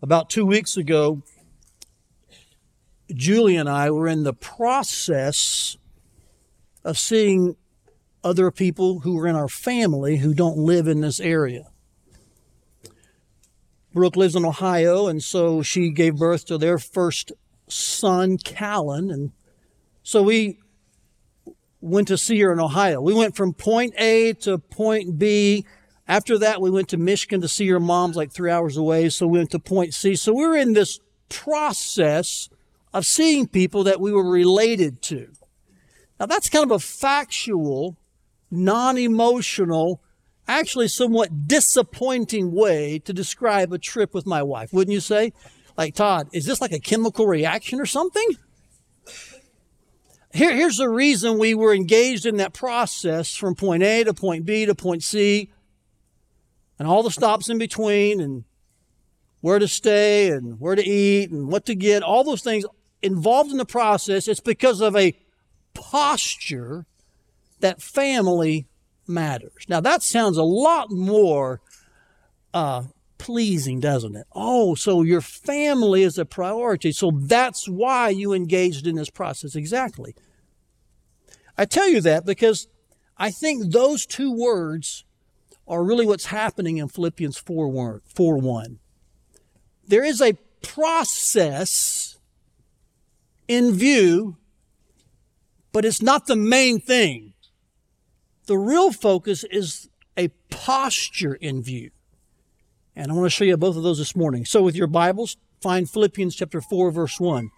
About two weeks ago, Julie and I were in the process of seeing other people who are in our family who don't live in this area. Brooke lives in Ohio, and so she gave birth to their first son, Callan, and so we went to see her in Ohio. We went from point A to point B after that, we went to Michigan to see her mom's like three hours away. So we went to Point C. So we were in this process of seeing people that we were related to. Now that's kind of a factual, non-emotional, actually somewhat disappointing way to describe a trip with my wife, wouldn't you say? Like, Todd, is this like a chemical reaction or something? Here, here's the reason we were engaged in that process from point A to point B to point C and all the stops in between and where to stay and where to eat and what to get, all those things involved in the process, it's because of a posture that family matters. Now that sounds a lot more uh, pleasing, doesn't it? Oh, so your family is a priority. So that's why you engaged in this process. Exactly. I tell you that because I think those two words are really what's happening in Philippians 4 1. 4 1. There is a process in view, but it's not the main thing. The real focus is a posture in view. And I want to show you both of those this morning. So, with your Bibles, find Philippians chapter 4, verse 1.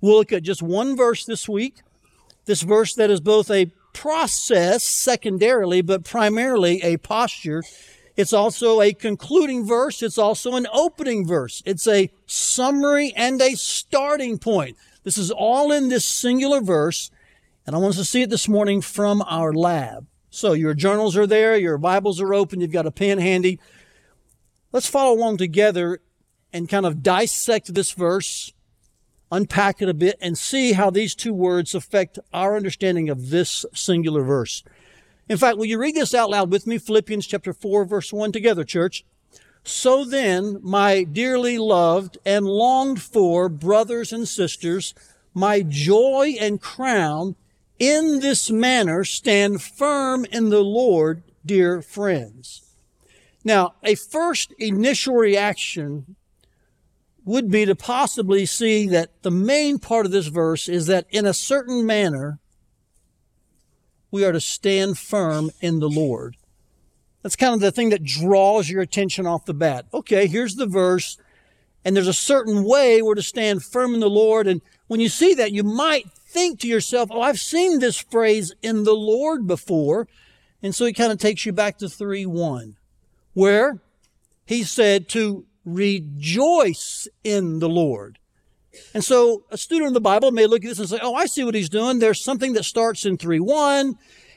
We'll look at just one verse this week. This verse that is both a process secondarily, but primarily a posture. It's also a concluding verse. It's also an opening verse. It's a summary and a starting point. This is all in this singular verse. And I want us to see it this morning from our lab. So your journals are there, your Bibles are open, you've got a pen handy. Let's follow along together and kind of dissect this verse unpack it a bit and see how these two words affect our understanding of this singular verse. In fact, will you read this out loud with me? Philippians chapter 4, verse 1 together, church. So then, my dearly loved and longed for brothers and sisters, my joy and crown, in this manner stand firm in the Lord, dear friends. Now, a first initial reaction would be to possibly see that the main part of this verse is that in a certain manner, we are to stand firm in the Lord. That's kind of the thing that draws your attention off the bat. Okay, here's the verse, and there's a certain way we're to stand firm in the Lord. And when you see that, you might think to yourself, oh, I've seen this phrase in the Lord before. And so it kind of takes you back to 3 1, where he said to rejoice in the Lord. And so a student of the Bible may look at this and say, oh, I see what he's doing. There's something that starts in 3-1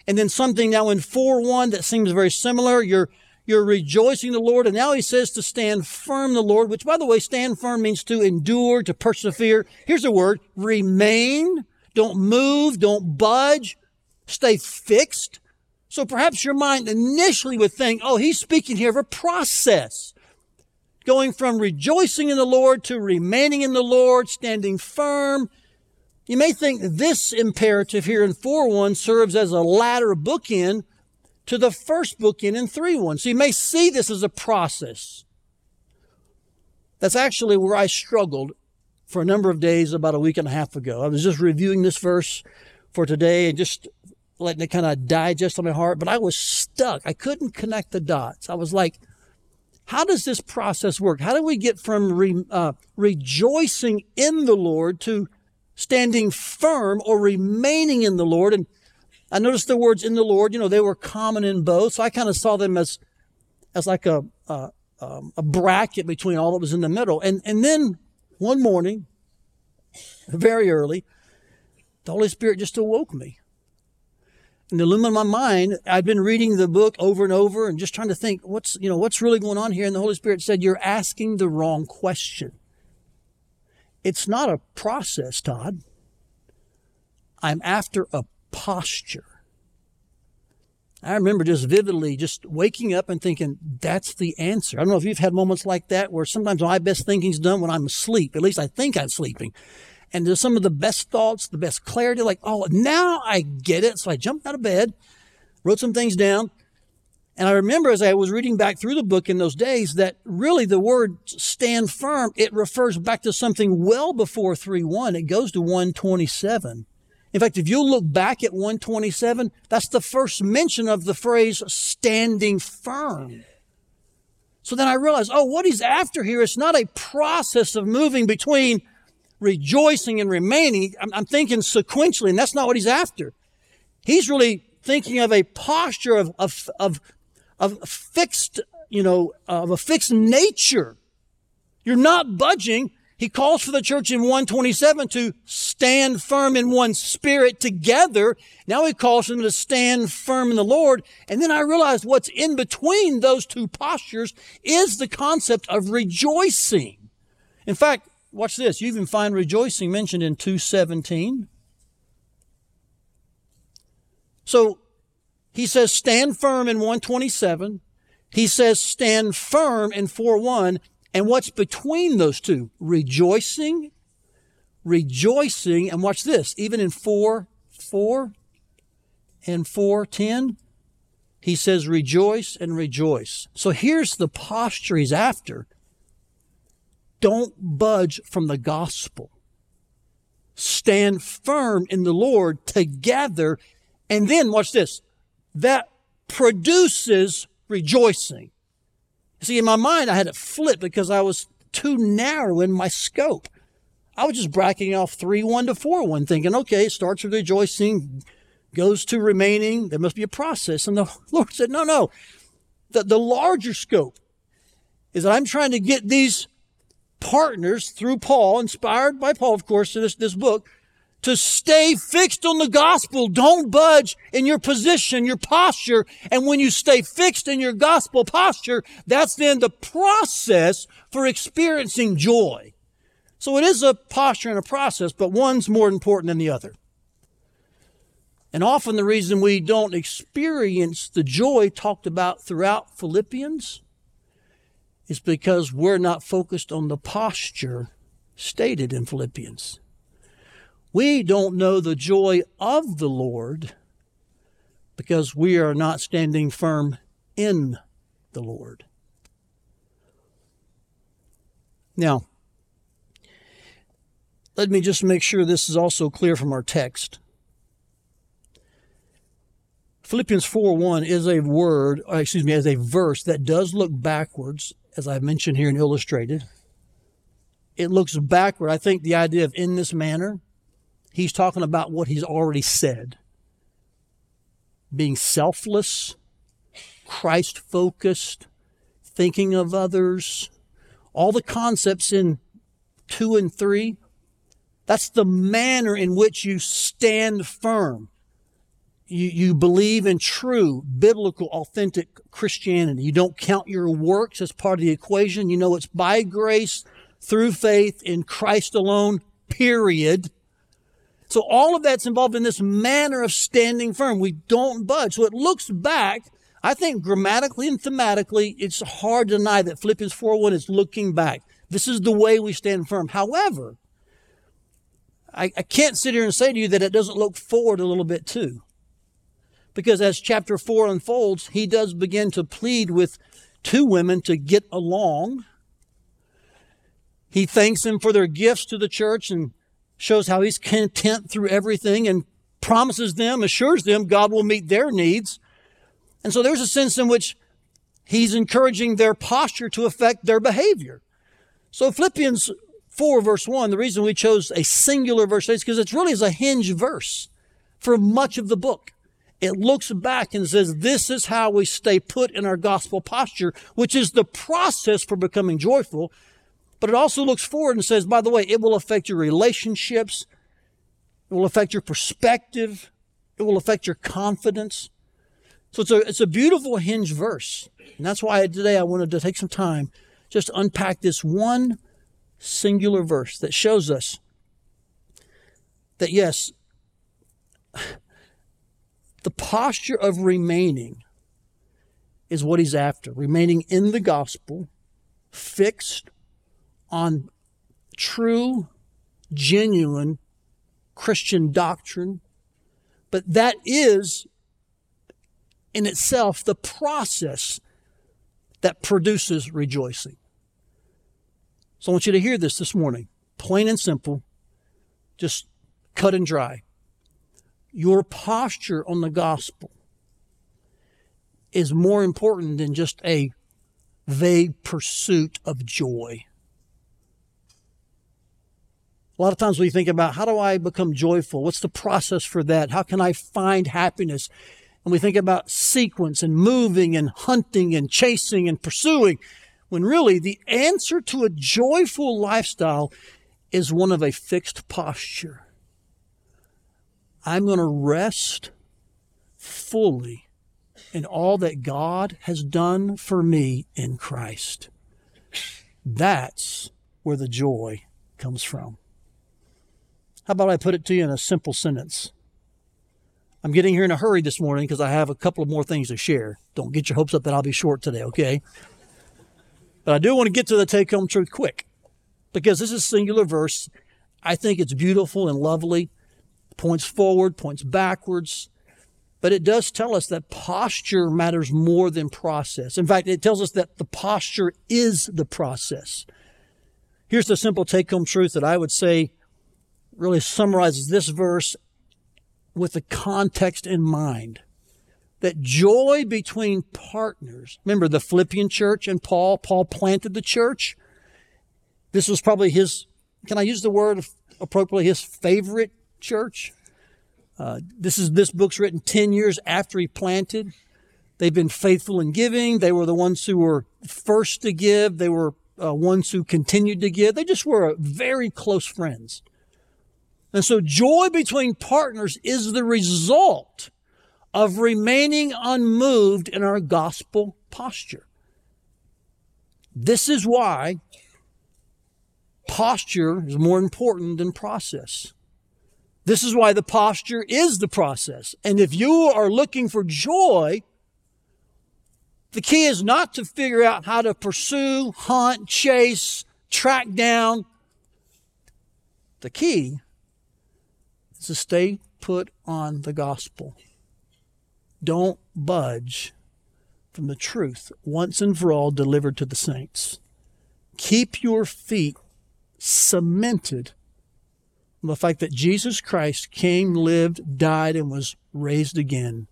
and then something now in 4-1 that seems very similar. You're, you're rejoicing the Lord. And now he says to stand firm the Lord, which by the way, stand firm means to endure, to persevere. Here's a word, remain. Don't move. Don't budge. Stay fixed. So perhaps your mind initially would think, oh, he's speaking here of a process going from rejoicing in the Lord to remaining in the Lord, standing firm. You may think this imperative here in 4.1 serves as a latter bookend to the first bookend in 3.1. So you may see this as a process. That's actually where I struggled for a number of days about a week and a half ago. I was just reviewing this verse for today and just letting it kind of digest on my heart, but I was stuck. I couldn't connect the dots. I was like, how does this process work? How do we get from re, uh, rejoicing in the Lord to standing firm or remaining in the Lord? And I noticed the words in the Lord, you know, they were common in both. So I kind of saw them as, as like a, um, a bracket between all that was in the middle. And, and then one morning, very early, the Holy Spirit just awoke me the loom of my mind, I'd been reading the book over and over and just trying to think what's, you know, what's really going on here. And the Holy Spirit said, you're asking the wrong question. It's not a process, Todd. I'm after a posture. I remember just vividly just waking up and thinking, that's the answer. I don't know if you've had moments like that where sometimes my best thinking's done when I'm asleep. At least I think I'm sleeping. And there's some of the best thoughts, the best clarity, like, oh, now I get it. So I jumped out of bed, wrote some things down. And I remember as I was reading back through the book in those days that really the word stand firm, it refers back to something well before 3 1. It goes to 127. In fact, if you look back at 127, that's the first mention of the phrase standing firm. So then I realized, oh, what he's after here is not a process of moving between rejoicing and remaining. I'm, I'm, thinking sequentially, and that's not what he's after. He's really thinking of a posture of, of, of, of fixed, you know, of a fixed nature. You're not budging. He calls for the church in 127 to stand firm in one spirit together. Now he calls them to stand firm in the Lord. And then I realized what's in between those two postures is the concept of rejoicing. In fact, watch this. You even find rejoicing mentioned in 217. So he says stand firm in 127. He says stand firm in 4-1 and what's between those two? Rejoicing, rejoicing, and watch this, even in 4 4 and 410, he says, rejoice and rejoice. So here's the posture he's after. Don't budge from the gospel. Stand firm in the Lord together. And then watch this. That produces rejoicing. See, in my mind, I had it flipped because I was too narrow in my scope. I was just bracketing off 3 1 to 4 1, thinking, okay, starts with rejoicing, goes to remaining. There must be a process. And the Lord said, no, no. The, the larger scope is that I'm trying to get these partners through Paul, inspired by Paul, of course, in this, this book, to stay fixed on the gospel. Don't budge in your position, your posture. And when you stay fixed in your gospel posture, that's then the process for experiencing joy. So it is a posture and a process, but one's more important than the other. And often the reason we don't experience the joy talked about throughout Philippians is because we're not focused on the posture stated in Philippians. We don't know the joy of the Lord because we are not standing firm in the Lord. Now, let me just make sure this is also clear from our text. Philippians 4 1 is a word, uh, excuse me, as a verse that does look backwards, as I've mentioned here and illustrated. It looks backward. I think the idea of in this manner He's talking about what he's already said being selfless, Christ focused, thinking of others, all the concepts in two and three. That's the manner in which you stand firm. You, you believe in true, biblical, authentic Christianity. You don't count your works as part of the equation. You know it's by grace, through faith, in Christ alone, period. So all of that's involved in this manner of standing firm. We don't budge. So it looks back. I think grammatically and thematically, it's hard to deny that Philippians 4.1 is looking back. This is the way we stand firm. However, I, I can't sit here and say to you that it doesn't look forward a little bit too. Because as chapter 4 unfolds, he does begin to plead with two women to get along. He thanks them for their gifts to the church and shows how he's content through everything and promises them, assures them God will meet their needs. And so there's a sense in which he's encouraging their posture to affect their behavior. So Philippians 4 verse 1, the reason we chose a singular verse is because it really is a hinge verse for much of the book. It looks back and says, this is how we stay put in our gospel posture, which is the process for becoming joyful. But it also looks forward and says, by the way, it will affect your relationships. It will affect your perspective. It will affect your confidence. So it's a, it's a beautiful hinge verse. And that's why today I wanted to take some time just to unpack this one singular verse that shows us that yes, The posture of remaining is what he's after. Remaining in the gospel, fixed on true, genuine Christian doctrine. But that is in itself the process that produces rejoicing. So I want you to hear this this morning, plain and simple, just cut and dry. Your posture on the gospel is more important than just a vague pursuit of joy. A lot of times we think about how do I become joyful? What's the process for that? How can I find happiness? And we think about sequence and moving and hunting and chasing and pursuing, when really the answer to a joyful lifestyle is one of a fixed posture. I'm going to rest fully in all that God has done for me in Christ. That's where the joy comes from. How about I put it to you in a simple sentence? I'm getting here in a hurry this morning because I have a couple of more things to share. Don't get your hopes up that I'll be short today, okay? But I do want to get to the take home truth quick because this is singular verse. I think it's beautiful and lovely, points forward, points backwards. But it does tell us that posture matters more than process. In fact, it tells us that the posture is the process. Here's the simple take home truth that I would say really summarizes this verse with the context in mind that joy between partners. Remember the Philippian church and Paul? Paul planted the church. This was probably his, can I use the word appropriately, his favorite church? Uh, this is this book's written 10 years after he planted. They've been faithful in giving. They were the ones who were first to give. They were uh, ones who continued to give. They just were very close friends. And so joy between partners is the result of remaining unmoved in our gospel posture. This is why posture is more important than process. This is why the posture is the process. And if you are looking for joy, the key is not to figure out how to pursue, hunt, chase, track down. The key is to stay put on the gospel. Don't budge from the truth once and for all delivered to the saints. Keep your feet cemented the fact that Jesus Christ came, lived, died, and was raised again.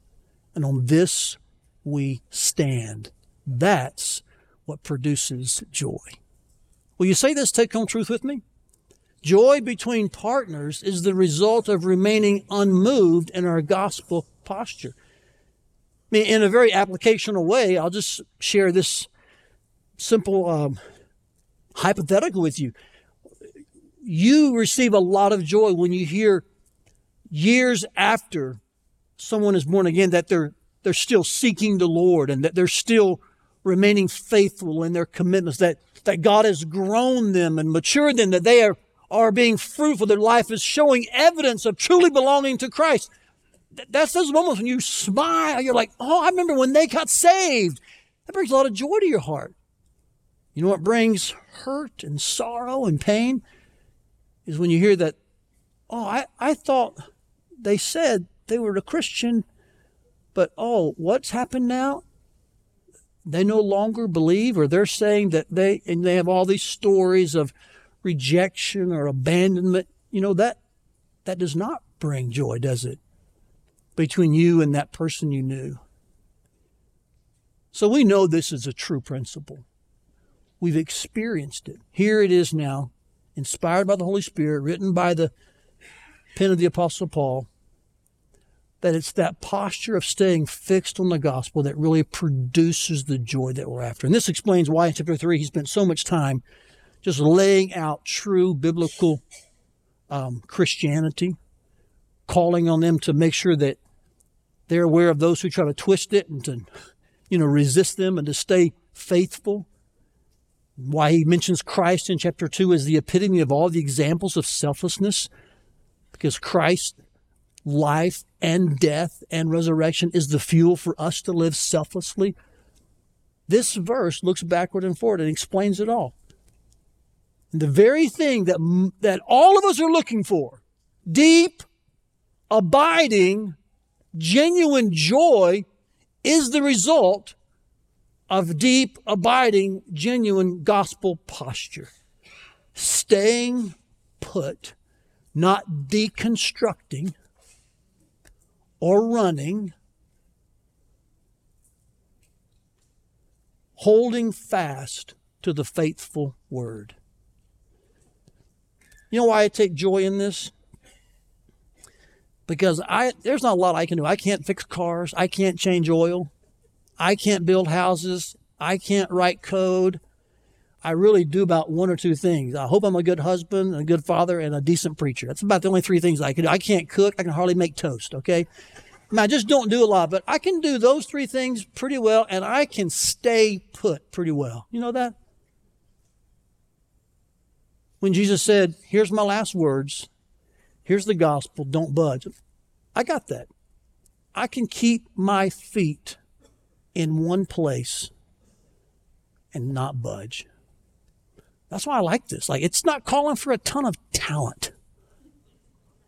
And on this we stand. That's what produces joy. Will you say this take home truth with me? Joy between partners is the result of remaining unmoved in our gospel posture. I mean, in a very applicational way, I'll just share this simple um, hypothetical with you. You receive a lot of joy when you hear years after someone is born again that they're they're still seeking the Lord and that they're still remaining faithful in their commitments, that, that God has grown them and matured them, that they are are being fruitful. Their life is showing evidence of truly belonging to Christ. That's those moments when you smile. You're like, oh, I remember when they got saved. That brings a lot of joy to your heart. You know what brings hurt and sorrow and pain? Is when you hear that, oh, I, I thought they said they were a Christian, but oh, what's happened now? They no longer believe, or they're saying that they, and they have all these stories of rejection or abandonment, you know, that, that does not bring joy, does it? Between you and that person you knew. So we know this is a true principle. We've experienced it. Here it is now, inspired by the Holy Spirit, written by the pen of the Apostle Paul, that it's that posture of staying fixed on the gospel that really produces the joy that we're after. And this explains why in chapter 3 he spent so much time just laying out true biblical um, Christianity, calling on them to make sure that they're aware of those who try to twist it and to, you know, resist them and to stay faithful. Why he mentions Christ in chapter 2 as the epitome of all the examples of selflessness, because Christ life and death and resurrection is the fuel for us to live selflessly. This verse looks backward and forward and explains it all. And the very thing that, that all of us are looking for, deep, abiding, genuine joy, is the result of deep, abiding, genuine gospel posture. Staying put, not deconstructing or running, holding fast to the faithful word. You know why I take joy in this? Because I there's not a lot I can do. I can't fix cars, I can't change oil, I can't build houses, I can't write code. I really do about one or two things. I hope I'm a good husband, a good father, and a decent preacher. That's about the only three things I can do. I can't cook. I can hardly make toast. Okay. I, mean, I just don't do a lot, but I can do those three things pretty well, and I can stay put pretty well. You know that? When Jesus said, Here's my last words, here's the gospel, don't budge. I got that. I can keep my feet in one place and not budge. That's why I like this. Like, it's not calling for a ton of talent.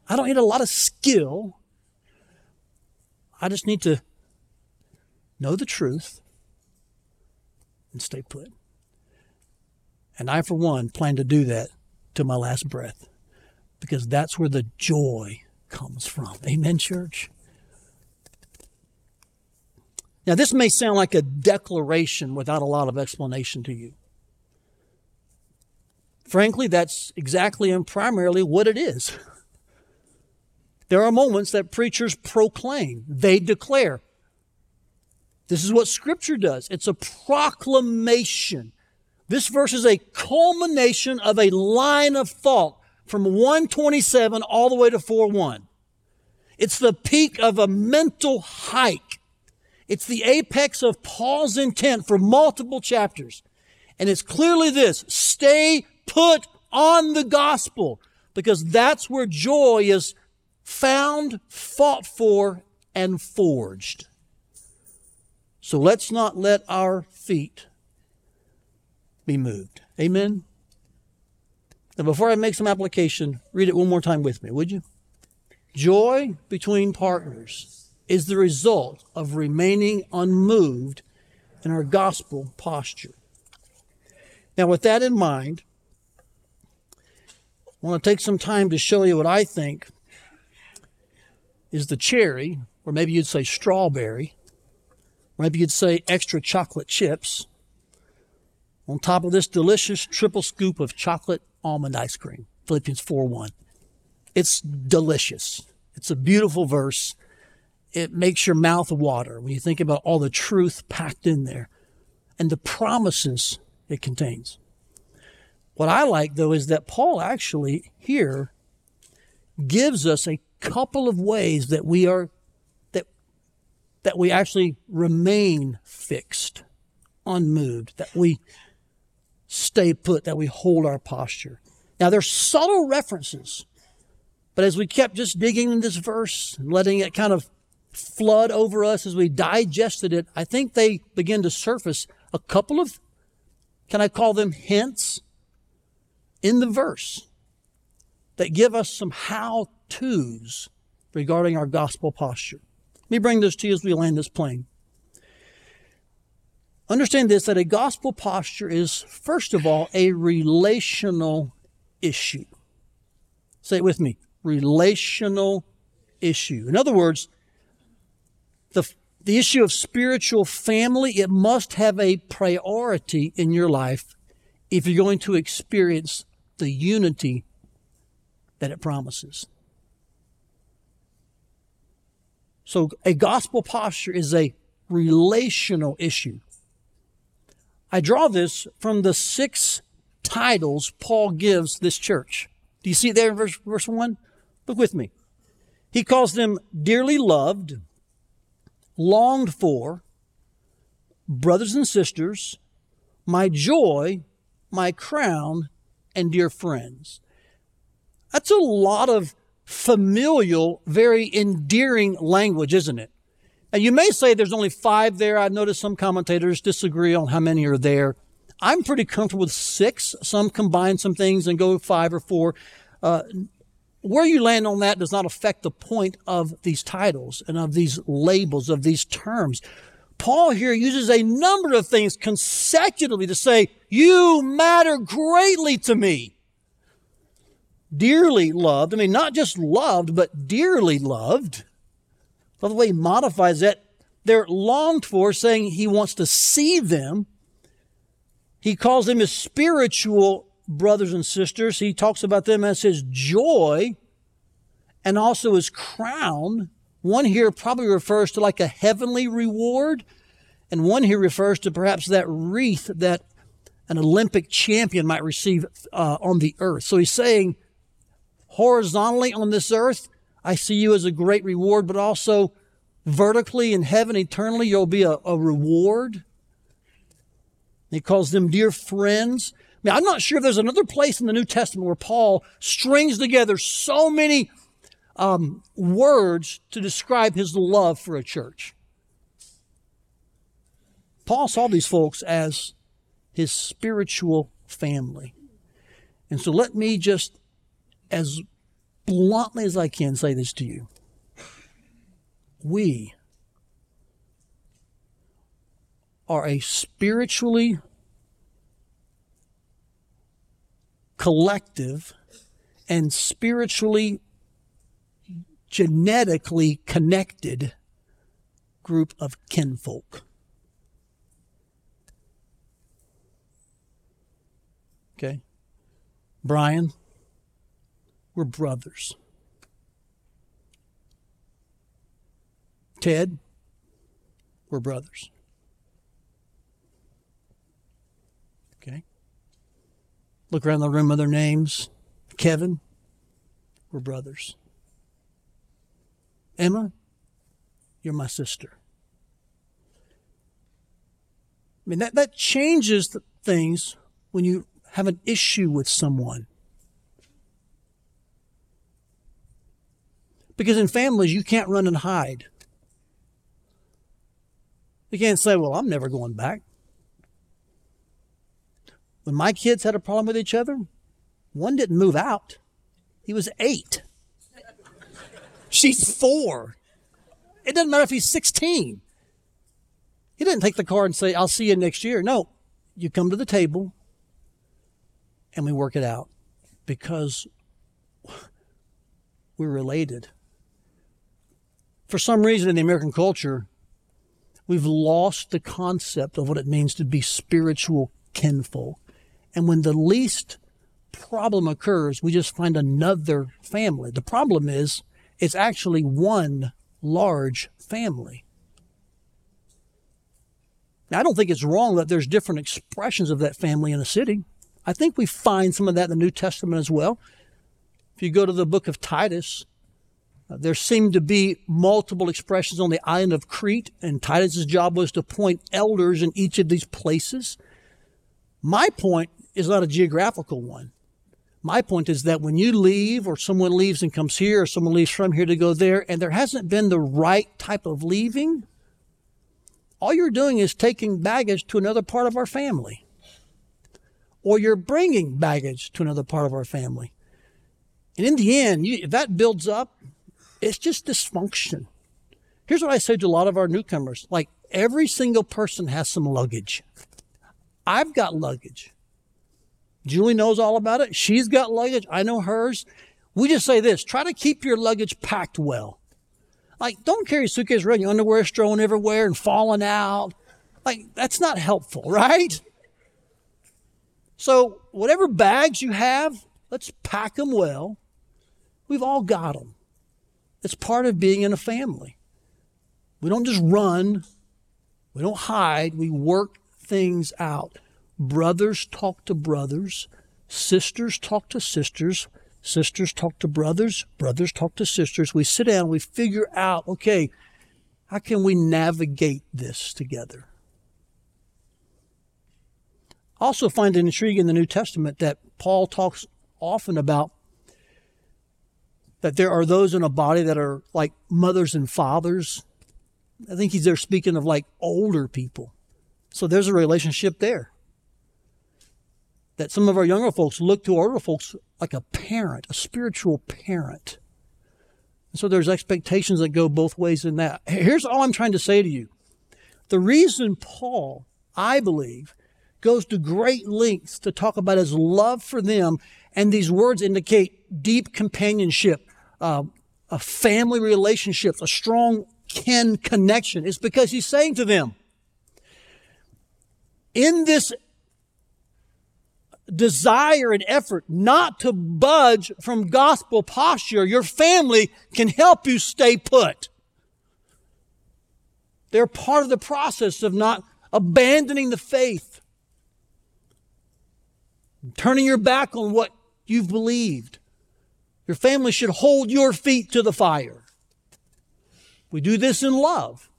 I don't need a lot of skill. I just need to know the truth and stay put. And I, for one, plan to do that to my last breath because that's where the joy comes from. Amen, church? Now, this may sound like a declaration without a lot of explanation to you. Frankly, that's exactly and primarily what it is. There are moments that preachers proclaim, they declare. This is what Scripture does it's a proclamation. This verse is a culmination of a line of thought from 127 all the way to 4:1. It's the peak of a mental hike. It's the apex of Paul's intent for multiple chapters. And it's clearly this stay put on the gospel because that's where joy is found, fought for, and forged. So let's not let our feet be moved. Amen? Now, before I make some application, read it one more time with me, would you? Joy between partners is the result of remaining unmoved in our gospel posture. Now, with that in mind, I want to take some time to show you what I think is the cherry, or maybe you'd say strawberry, or maybe you'd say extra chocolate chips, on top of this delicious triple scoop of chocolate almond ice cream. Philippians 4 1. It's delicious. It's a beautiful verse. It makes your mouth water when you think about all the truth packed in there and the promises it contains. What I like, though, is that Paul actually here gives us a couple of ways that we are that that we actually remain fixed, unmoved, that we stay put, that we hold our posture. Now there's subtle references, but as we kept just digging in this verse and letting it kind of flood over us as we digested it, I think they begin to surface a couple of, can I call them hints in the verse that give us some how to's regarding our gospel posture. Let me bring this to you as we land this plane. Understand this that a gospel posture is, first of all, a relational issue. Say it with me relational issue. In other words, the, issue of spiritual family, it must have a priority in your life if you're going to experience the unity that it promises. So, a gospel posture is a relational issue. I draw this from the six titles Paul gives this church. Do you see it there in verse, verse 1? Look with me. He calls them dearly loved, longed for, brothers and sisters, my joy, my crown, and dear friends. That's a lot of familial, very endearing language, isn't it? And you may say there's only five there. I noticed some commentators disagree on how many are there. I'm pretty comfortable with six. Some combine some things and go five or four. Uh, where you land on that does not affect the point of these titles and of these labels, of these terms. Paul here uses a number of things consecutively to say, You matter greatly to me. Dearly loved. I mean, not just loved, but dearly loved. By the way, he modifies that. They're longed for, saying he wants to see them. He calls them his spiritual brothers and sisters. He talks about them as his joy and also his crown. One here probably refers to like a heavenly reward, and one here refers to perhaps that wreath that an Olympic champion might receive uh, on the earth. So he's saying, horizontally on this earth, I see you as a great reward, but also vertically in heaven, eternally, you'll be a, a reward. He calls them dear friends. I mean, I'm not sure if there's another place in the New Testament where Paul strings together so many um, words to describe his love for a church. Paul saw these folks as his spiritual family. And so let me just, as bluntly as I can, say this to you. We are a spiritually collective and spiritually genetically connected group of kinfolk. Okay? Brian, we're brothers. Ted, we're brothers. Okay? Look around the room, other names. Kevin, we're brothers. Emma, you're my sister. I mean, that, that changes things when you have an issue with someone. Because in families, you can't run and hide. You can't say, well, I'm never going back. When my kids had a problem with each other, one didn't move out. He was eight. She's four. It doesn't matter if he's 16. He didn't take the card and say, I'll see you next year. No, you come to the table and we work it out because we're related. For some reason in the American culture, we've lost the concept of what it means to be spiritual kinfolk. And when the least problem occurs, we just find another family. The problem is it's actually one large family. Now, I don't think it's wrong that there's different expressions of that family in a city. I think we find some of that in the New Testament as well. If you go to the book of Titus, uh, there seem to be multiple expressions on the island of Crete, and Titus's job was to appoint elders in each of these places. My point is not a geographical one. My point is that when you leave, or someone leaves and comes here, or someone leaves from here to go there, and there hasn't been the right type of leaving, all you're doing is taking baggage to another part of our family. Or you're bringing baggage to another part of our family. And in the end, you, if that builds up, it's just dysfunction. Here's what I say to a lot of our newcomers like, every single person has some luggage. I've got luggage. Julie knows all about it. She's got luggage. I know hers. We just say this try to keep your luggage packed well. Like, don't carry a suitcase around your underwear strolling everywhere and falling out. Like, that's not helpful, right? So, whatever bags you have, let's pack them well. We've all got them. It's part of being in a family. We don't just run, we don't hide, we work things out. Brothers talk to brothers. Sisters talk to sisters. Sisters talk to brothers. Brothers talk to sisters. We sit down, we figure out, okay, how can we navigate this together? Also find it intriguing in the New Testament that Paul talks often about that there are those in a body that are like mothers and fathers. I think he's there speaking of like older people. So there's a relationship there. That some of our younger folks look to older folks like a parent, a spiritual parent. And so there's expectations that go both ways in that. Here's all I'm trying to say to you. The reason Paul, I believe, goes to great lengths to talk about his love for them, and these words indicate deep companionship, uh, a family relationships, a strong kin connection. It's because he's saying to them, in this desire and effort not to budge from gospel posture, your family can help you stay put. They're part of the process of not abandoning the faith, turning your back on what you've believed. Your family should hold your feet to the fire. We do this in love,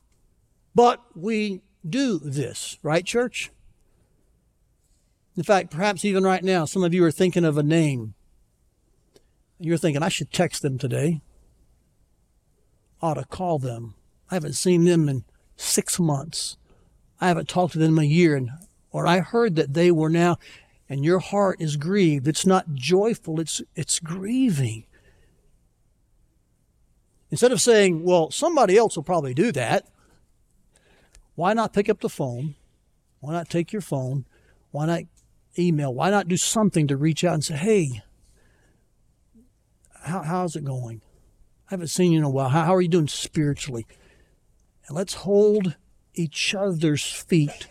but we do this, right, church? In fact, perhaps even right now, some of you are thinking of a name. You're thinking, I should text them today. ought to call them. I haven't seen them in six months. I haven't talked to them in a year. And, or I heard that they were now, and your heart is grieved. It's not joyful, it's, it's grieving. Instead of saying, well, somebody else will probably do that, why not pick up the phone? Why not take your phone? Why not email? Why not do something to reach out and say, hey, how, how's it going? I haven't seen you in a while. How, how are you doing spiritually? And let's hold each other's feet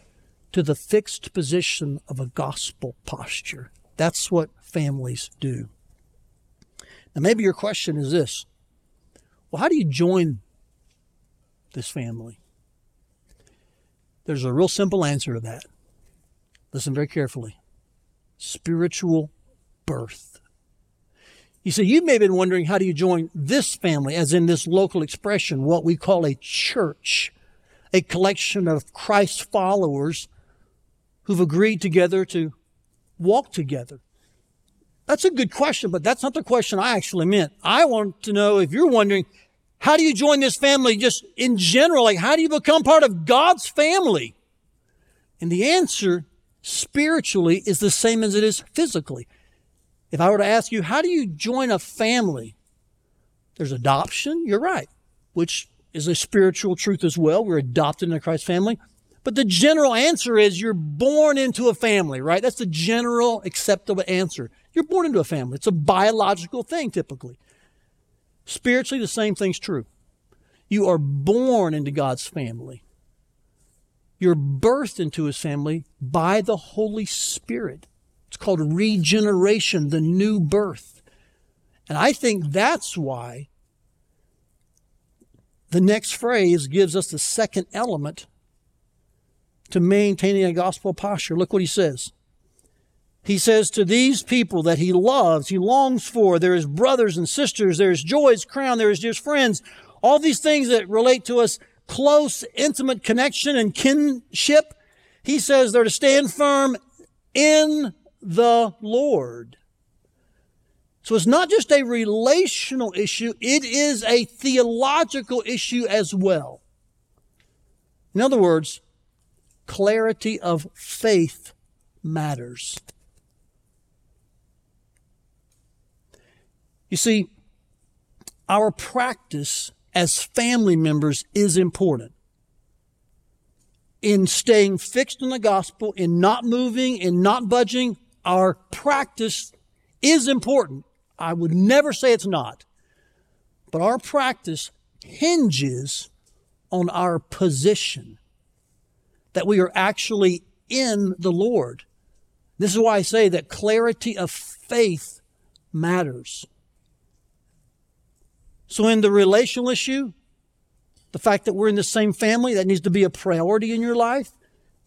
to the fixed position of a gospel posture. That's what families do. Now, maybe your question is this Well, how do you join this family? There's a real simple answer to that. Listen very carefully spiritual birth. You see, you may have been wondering how do you join this family, as in this local expression, what we call a church, a collection of Christ followers who've agreed together to walk together. That's a good question, but that's not the question I actually meant. I want to know if you're wondering, how do you join this family just in general? Like, how do you become part of God's family? And the answer spiritually is the same as it is physically. If I were to ask you, how do you join a family? There's adoption, you're right, which is a spiritual truth as well. We're adopted into Christ's family. But the general answer is you're born into a family, right? That's the general acceptable answer. You're born into a family. It's a biological thing typically. Spiritually, the same thing's true. You are born into God's family. You're birthed into his family by the Holy Spirit. It's called regeneration, the new birth. And I think that's why the next phrase gives us the second element to maintaining a gospel posture. Look what he says. He says to these people that he loves, he longs for, there is brothers and sisters, there is joy's crown, there is just friends, all these things that relate to us close, intimate connection and kinship. He says they're to stand firm in the Lord. So it's not just a relational issue, it is a theological issue as well. In other words, clarity of faith matters. You see, our practice as family members is important. In staying fixed in the gospel, in not moving, in not budging, our practice is important. I would never say it's not. But our practice hinges on our position, that we are actually in the Lord. This is why I say that clarity of faith matters. So, in the relational issue, the fact that we're in the same family, that needs to be a priority in your life.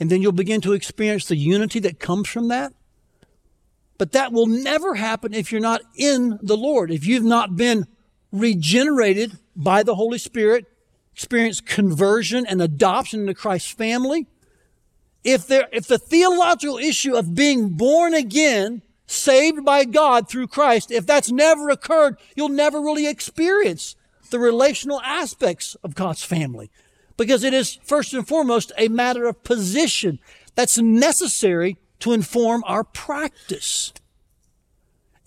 And then you'll begin to experience the unity that comes from that. But that will never happen if you're not in the Lord. If you've not been regenerated by the Holy Spirit, experienced conversion and adoption into Christ's family. If there, if the theological issue of being born again saved by God through Christ, if that's never occurred, you'll never really experience the relational aspects of God's family. Because it is first and foremost a matter of position that's necessary to inform our practice.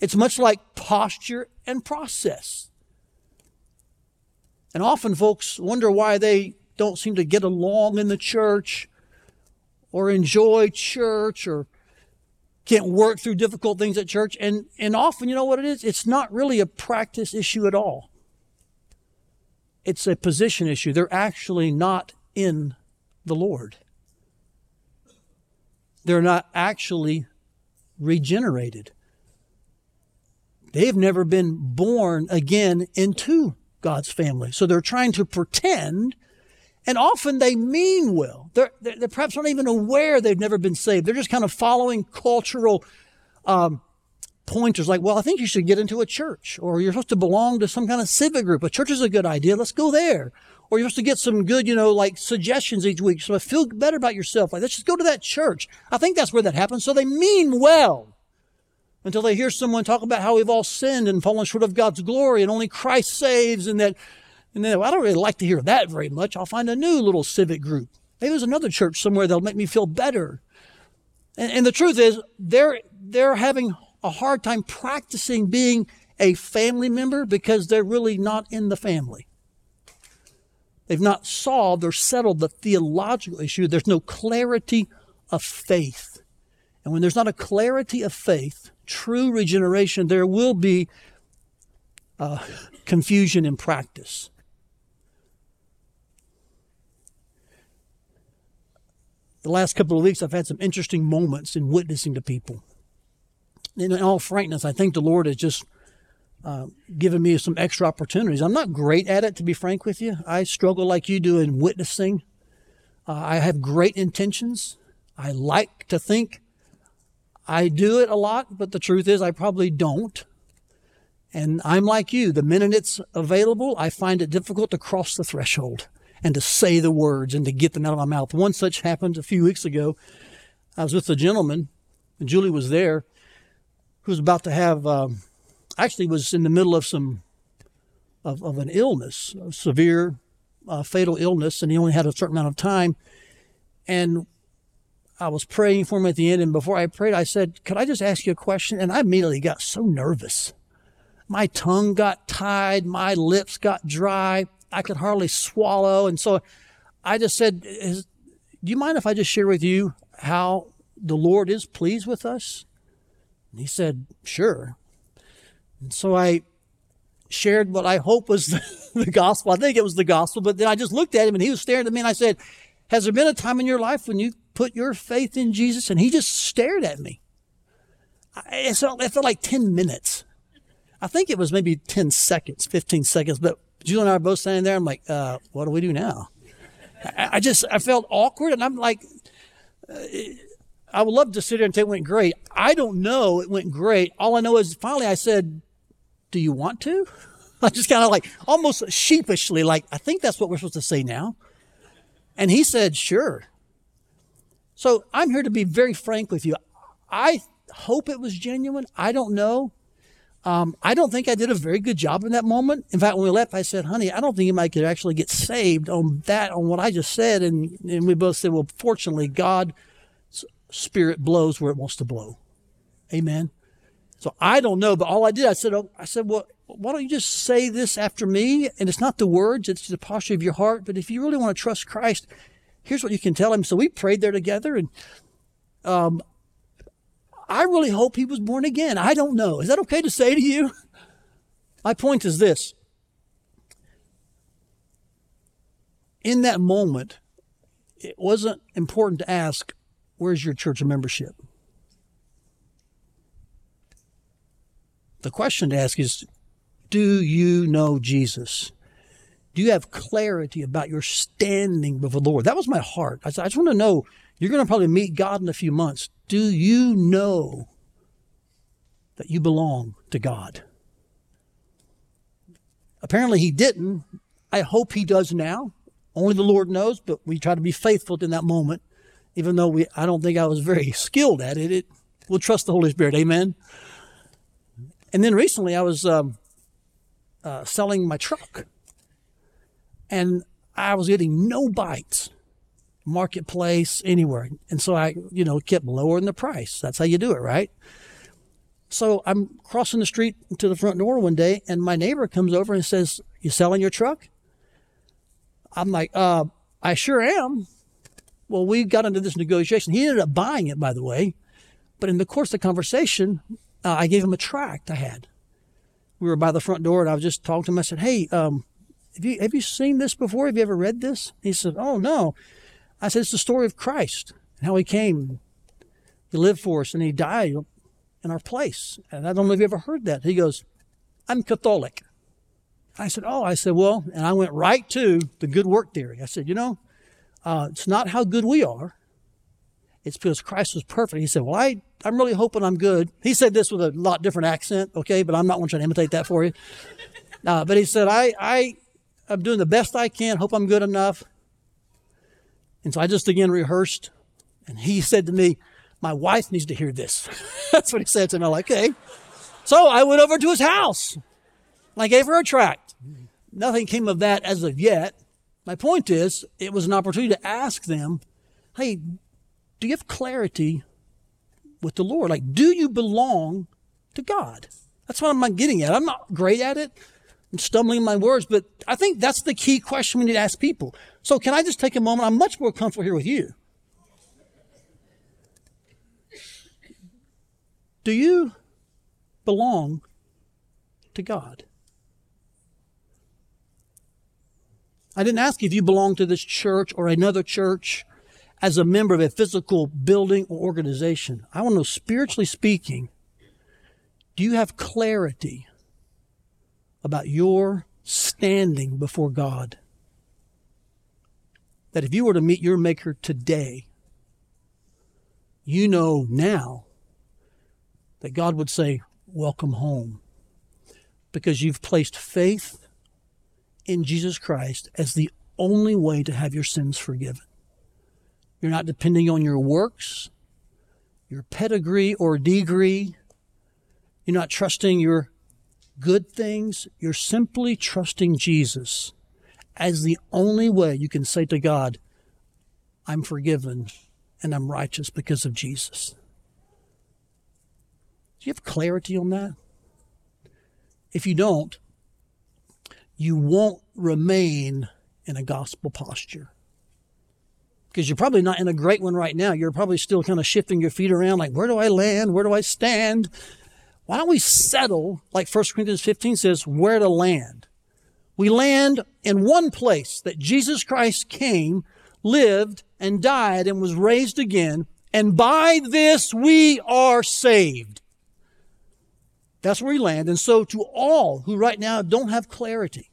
It's much like posture and process. And often folks wonder why they don't seem to get along in the church or enjoy church or can't work through difficult things at church. And, and often, you know what it is? It's not really a practice issue at all. It's a position issue. They're actually not in the Lord. They're not actually regenerated. They've never been born again into God's family. So they're trying to pretend, and often they mean well. They're, they're, perhaps not even aware they've never been saved. They're just kind of following cultural um, pointers like, well, I think you should get into a church, or you're supposed to belong to some kind of civic group. A church is a good idea. Let's go there. Or you're supposed to get some good, you know, like suggestions each week. So feel better about yourself. Like, let's just go to that church. I think that's where that happens. So they mean well until they hear someone talk about how we've all sinned and fallen short of God's glory and only Christ saves and that, and then, well, I don't really like to hear that very much. I'll find a new little civic group. Maybe there's another church somewhere that'll make me feel better. And, and the truth is, they're, they're having a hard time practicing being a family member because they're really not in the family. They've not solved or settled the theological issue. There's no clarity of faith. And when there's not a clarity of faith, true regeneration, there will be uh, confusion in practice. The last couple of weeks, I've had some interesting moments in witnessing to people. In all frankness, I think the Lord has just uh, given me some extra opportunities. I'm not great at it, to be frank with you. I struggle like you do in witnessing. Uh, I have great intentions. I like to think I do it a lot, but the truth is I probably don't. And I'm like you. The minute it's available, I find it difficult to cross the threshold and to say the words and to get them out of my mouth. One such happened a few weeks ago. I was with a gentleman, and Julie was there, who was about to have, um, actually was in the middle of some, of, of an illness, a severe, uh, fatal illness, and he only had a certain amount of time. And I was praying for him at the end, and before I prayed, I said, Could I just ask you a question? And I immediately got so nervous. My tongue got tied, my lips got dry, I could hardly swallow. And so I just said, Do you mind if I just share with you how the Lord is pleased with us? And he said, Sure. And so I shared what I hope was the, the gospel. I think it was the gospel, but then I just looked at him and he was staring at me and I said, Has there been a time in your life when you put your faith in Jesus? And he just stared at me. It felt, it felt like 10 minutes. I think it was maybe 10 seconds, 15 seconds, but Julie and I are both standing there. I'm like, uh, what do we do now? I, I, just, I felt awkward and I'm like, uh, I would love to sit here and say it went great. I don't know it went great. All I know is finally I said, do you want to? I just kind of like almost sheepishly, like, I think that's what we're supposed to say now. And he said, sure. So I'm here to be very frank with you. I hope it was genuine. I don't know. Um, I don't think I did a very good job in that moment. In fact, when we left, I said, honey, I don't think anybody could actually get saved on that, on what I just said. And, and we both said, well, fortunately, God's spirit blows where it wants to blow. Amen. So I don't know, but all I did, I said, oh, I said, well, why don't you just say this after me? And it's not the words, it's the posture of your heart. But if you really want to trust Christ, here's what you can tell him. So we prayed there together, and um, I really hope he was born again. I don't know. Is that okay to say to you? My point is this. In that moment, it wasn't important to ask, Where's your church membership? The question to ask is, Do you know Jesus? Do you have clarity about your standing before the Lord? That was my heart. I, just want to know, you're going to probably meet God in a few months. Do you know that you belong to God? Apparently he didn't. I hope he does now. Only the Lord knows, but we try to be faithful in that moment. Even though we, I don't think I was very skilled at it. It We'll trust the Holy Spirit. Amen. And then recently I was um, uh, selling my truck and I was getting no bites marketplace anywhere. And so I, you know, kept lowering the price. That's how you do it, right? So I'm crossing the street to the front door one day and my neighbor comes over and says, You selling your truck? I'm like, uh, I sure am. Well, we got into this negotiation. He ended up buying it, by the way. But in the course of the conversation, uh, I gave him a tract I had. We were by the front door, and I was just talking to him. I said, "Hey, um, have you have you seen this before? Have you ever read this?" He said, "Oh no." I said, "It's the story of Christ and how He came, He lived for us, and He died in our place." And I don't know if you ever heard that. He goes, "I'm Catholic." I said, "Oh," I said, "Well," and I went right to the good work theory. I said, "You know, uh, it's not how good we are; it's because Christ was perfect." He said, "Well, I I'm really hoping I'm good. He said this with a lot different accent, okay, but I'm not going to to imitate that for you. Uh, but he said, I, I, I'm doing the best I can, hope I'm good enough. And so I just again rehearsed, and he said to me, My wife needs to hear this. That's what he said to me. I'm like, okay. So I went over to his house, and I gave her a tract. Nothing came of that as of yet. My point is, it was an opportunity to ask them, hey, do you have clarity with the Lord. Like, do you belong to God? That's what I'm getting at. I'm not great at it. I'm stumbling my words, but I think that's the key question we need to ask people. So can I just take a moment? I'm much more comfortable here with you. Do you belong to God? I didn't ask if you belong to this church or another church as a member of a physical building or organization. I want to know, spiritually speaking, do you have clarity about your standing before God? That if you were to meet your Maker today, you know now that God would say, Welcome home. Because you've placed faith in Jesus Christ as the only way to have your sins forgiven. You're not depending on your works, your pedigree or degree. You're not trusting your good things. You're simply trusting Jesus as the only way you can say to God, I'm forgiven and I'm righteous because of Jesus. Do you have clarity on that? If you don't, you won't remain in a gospel posture because you're probably not in a great one right now. You're probably still kind of shifting your feet around, like, where do I land? Where do I stand? Why don't we settle, like 1 Corinthians 15 says, where to land? We land in one place that Jesus Christ came, lived, and died, and was raised again, and by this we are saved. That's where we land. And so to all who right now don't have clarity,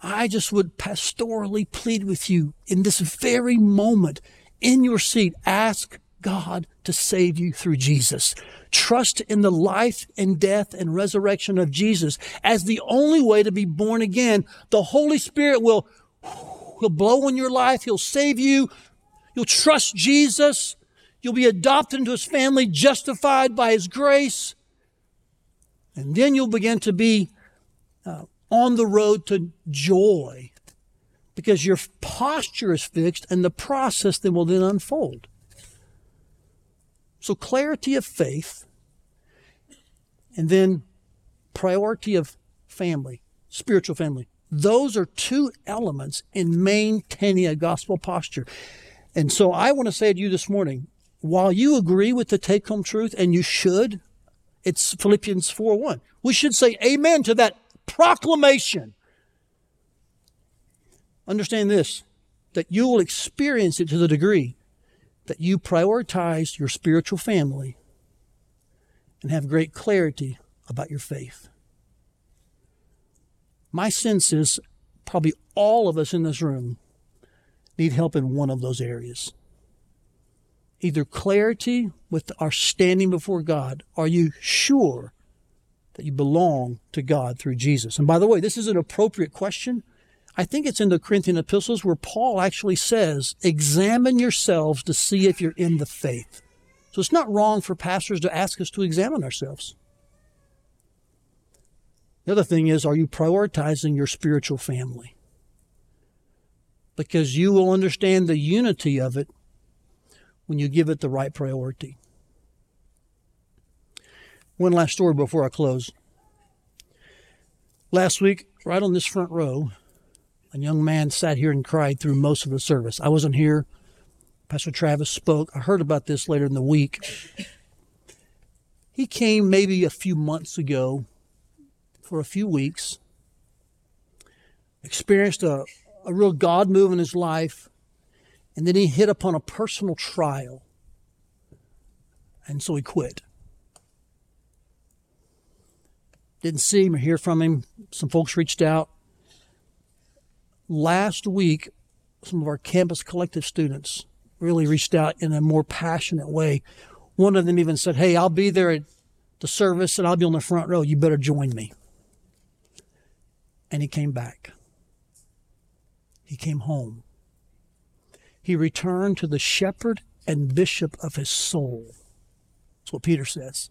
I just would pastorally plead with you in this very moment in your seat. Ask God to save you through Jesus. Trust in the life and death and resurrection of Jesus as the only way to be born again. The Holy Spirit will, will blow in your life. He'll save you. You'll trust Jesus. You'll be adopted into his family, justified by his grace. And then you'll begin to be uh, on the road to joy because your posture is fixed and the process then will then unfold. So clarity of faith and then priority of family, spiritual family. Those are two elements in maintaining a gospel posture. And so I want to say to you this morning, while you agree with the take home truth, and you should, it's Philippians 4 1. We should say amen to that proclamation. Understand this that you will experience it to the degree that you prioritize your spiritual family and have great clarity about your faith. My sense is probably all of us in this room need help in one of those areas. Either clarity with our standing before God. Are you sure that you belong to God through Jesus. And by the way, this is an appropriate question. I think it's in the Corinthian epistles where Paul actually says, examine yourselves to see if you're in the faith. So it's not wrong for pastors to ask us to examine ourselves. The other thing is, are you prioritizing your spiritual family? Because you will understand the unity of it when you give it the right priority. One last story before I close. Last week, right on this front row, a young man sat here and cried through most of the service. I wasn't here. Pastor Travis spoke. I heard about this later in the week. He came maybe a few months ago for a few weeks, experienced a, a real God move in his life, and then he hit upon a personal trial. And so he quit. Didn't see him or hear from him. Some folks reached out. Last week, some of our campus collective students really reached out in a more passionate way. One of them even said, Hey, I'll be there at the service and I'll be on the front row. You better join me. And he came back. He came home. He returned to the shepherd and bishop of his soul. That's what Peter says.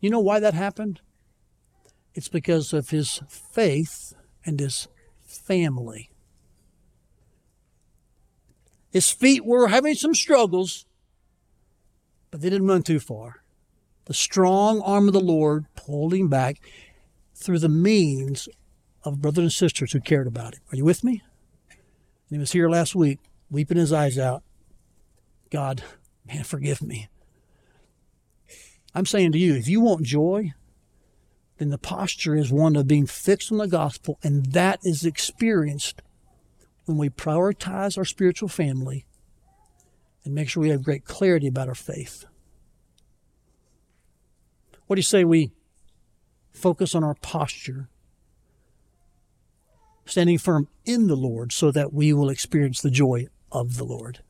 You know why that happened? It's because of his faith and his family. His feet were having some struggles, but they didn't run too far. The strong arm of the Lord pulled him back through the means of brothers and sisters who cared about him. Are you with me? And he was here last week, weeping his eyes out. God, man, forgive me. I'm saying to you, if you want joy, then the posture is one of being fixed on the gospel, and that is experienced when we prioritize our spiritual family and make sure we have great clarity about our faith. What do you say we focus on our posture, standing firm in the Lord so that we will experience the joy of the Lord?